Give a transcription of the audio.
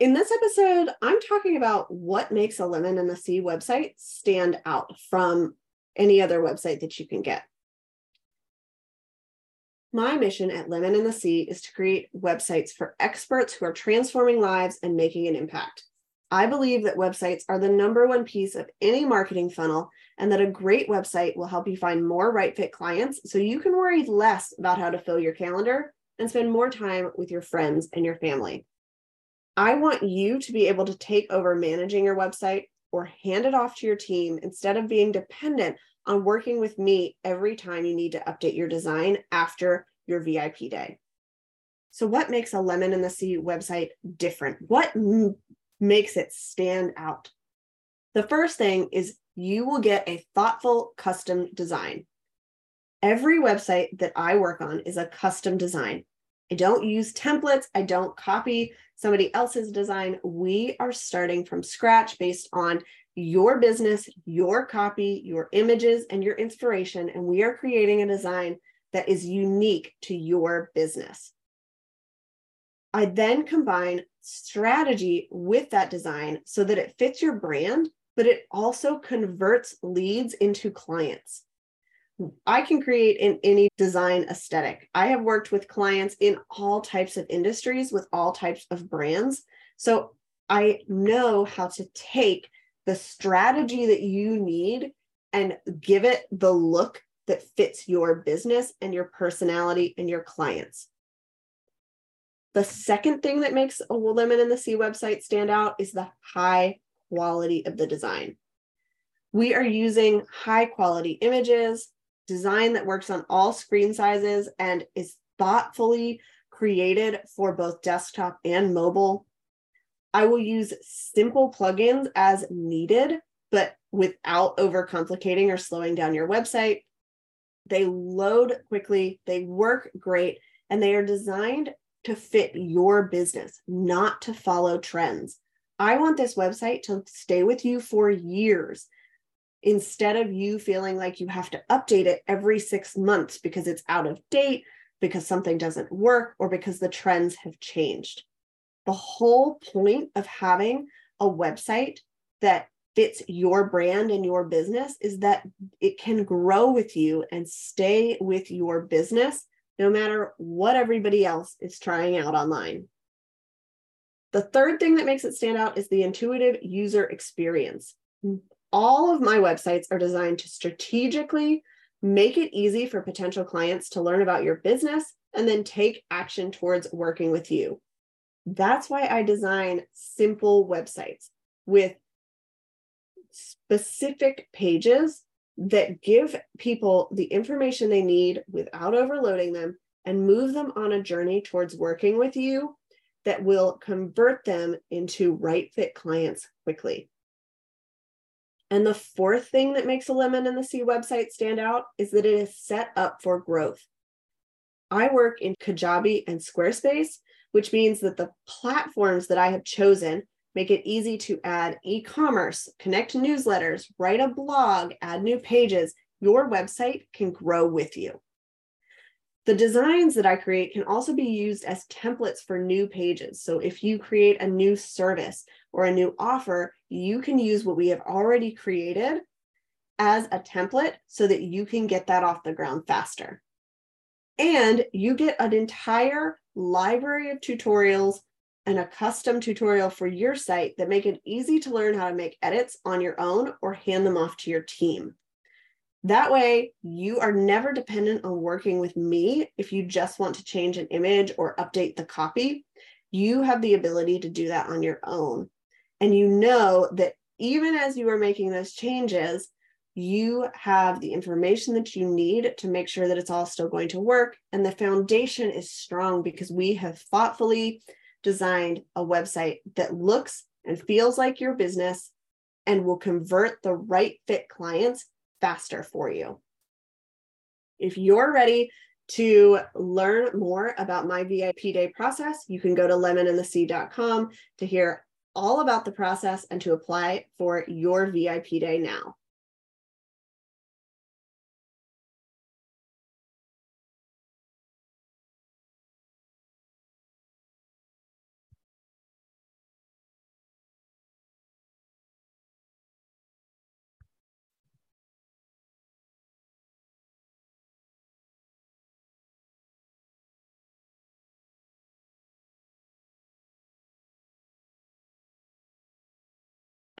In this episode, I'm talking about what makes a Lemon and the Sea website stand out from any other website that you can get. My mission at Lemon and the Sea is to create websites for experts who are transforming lives and making an impact. I believe that websites are the number one piece of any marketing funnel, and that a great website will help you find more right fit clients so you can worry less about how to fill your calendar and spend more time with your friends and your family. I want you to be able to take over managing your website or hand it off to your team instead of being dependent on working with me every time you need to update your design after your VIP day. So, what makes a Lemon and the Sea website different? What m- makes it stand out? The first thing is you will get a thoughtful custom design. Every website that I work on is a custom design. I don't use templates. I don't copy somebody else's design. We are starting from scratch based on your business, your copy, your images, and your inspiration. And we are creating a design that is unique to your business. I then combine strategy with that design so that it fits your brand, but it also converts leads into clients. I can create in any design aesthetic. I have worked with clients in all types of industries with all types of brands. So I know how to take the strategy that you need and give it the look that fits your business and your personality and your clients. The second thing that makes a Lemon and the Sea website stand out is the high quality of the design. We are using high quality images, design that works on all screen sizes and is thoughtfully created for both desktop and mobile. I will use simple plugins as needed, but without overcomplicating or slowing down your website. They load quickly, they work great, and they are designed to fit your business, not to follow trends. I want this website to stay with you for years instead of you feeling like you have to update it every six months because it's out of date, because something doesn't work, or because the trends have changed. The whole point of having a website that fits your brand and your business is that it can grow with you and stay with your business no matter what everybody else is trying out online. The third thing that makes it stand out is the intuitive user experience all of my websites are designed to strategically make it easy for potential clients to learn about your business and then take action towards working with you. That's why I design simple websites with specific pages that give people the information they need without overloading them and move them on a journey towards working with you that will convert them into right fit clients quickly. And the fourth thing that makes a Lemon and the Sea website stand out is that it is set up for growth. I work in Kajabi and Squarespace, which means that the platforms that I have chosen make it easy to add e commerce, connect newsletters, write a blog, add new pages. Your website can grow with you. The designs that I create can also be used as templates for new pages. So if you create a new service or a new offer, you can use what we have already created as a template so that you can get that off the ground faster. And you get an entire library of tutorials and a custom tutorial for your site that make it easy to learn how to make edits on your own or hand them off to your team. That way, you are never dependent on working with me if you just want to change an image or update the copy. You have the ability to do that on your own. And you know that even as you are making those changes, you have the information that you need to make sure that it's all still going to work. And the foundation is strong because we have thoughtfully designed a website that looks and feels like your business and will convert the right fit clients faster for you. If you're ready to learn more about my VIP day process, you can go to lemonandthesea.com to hear all about the process and to apply for your VIP day now.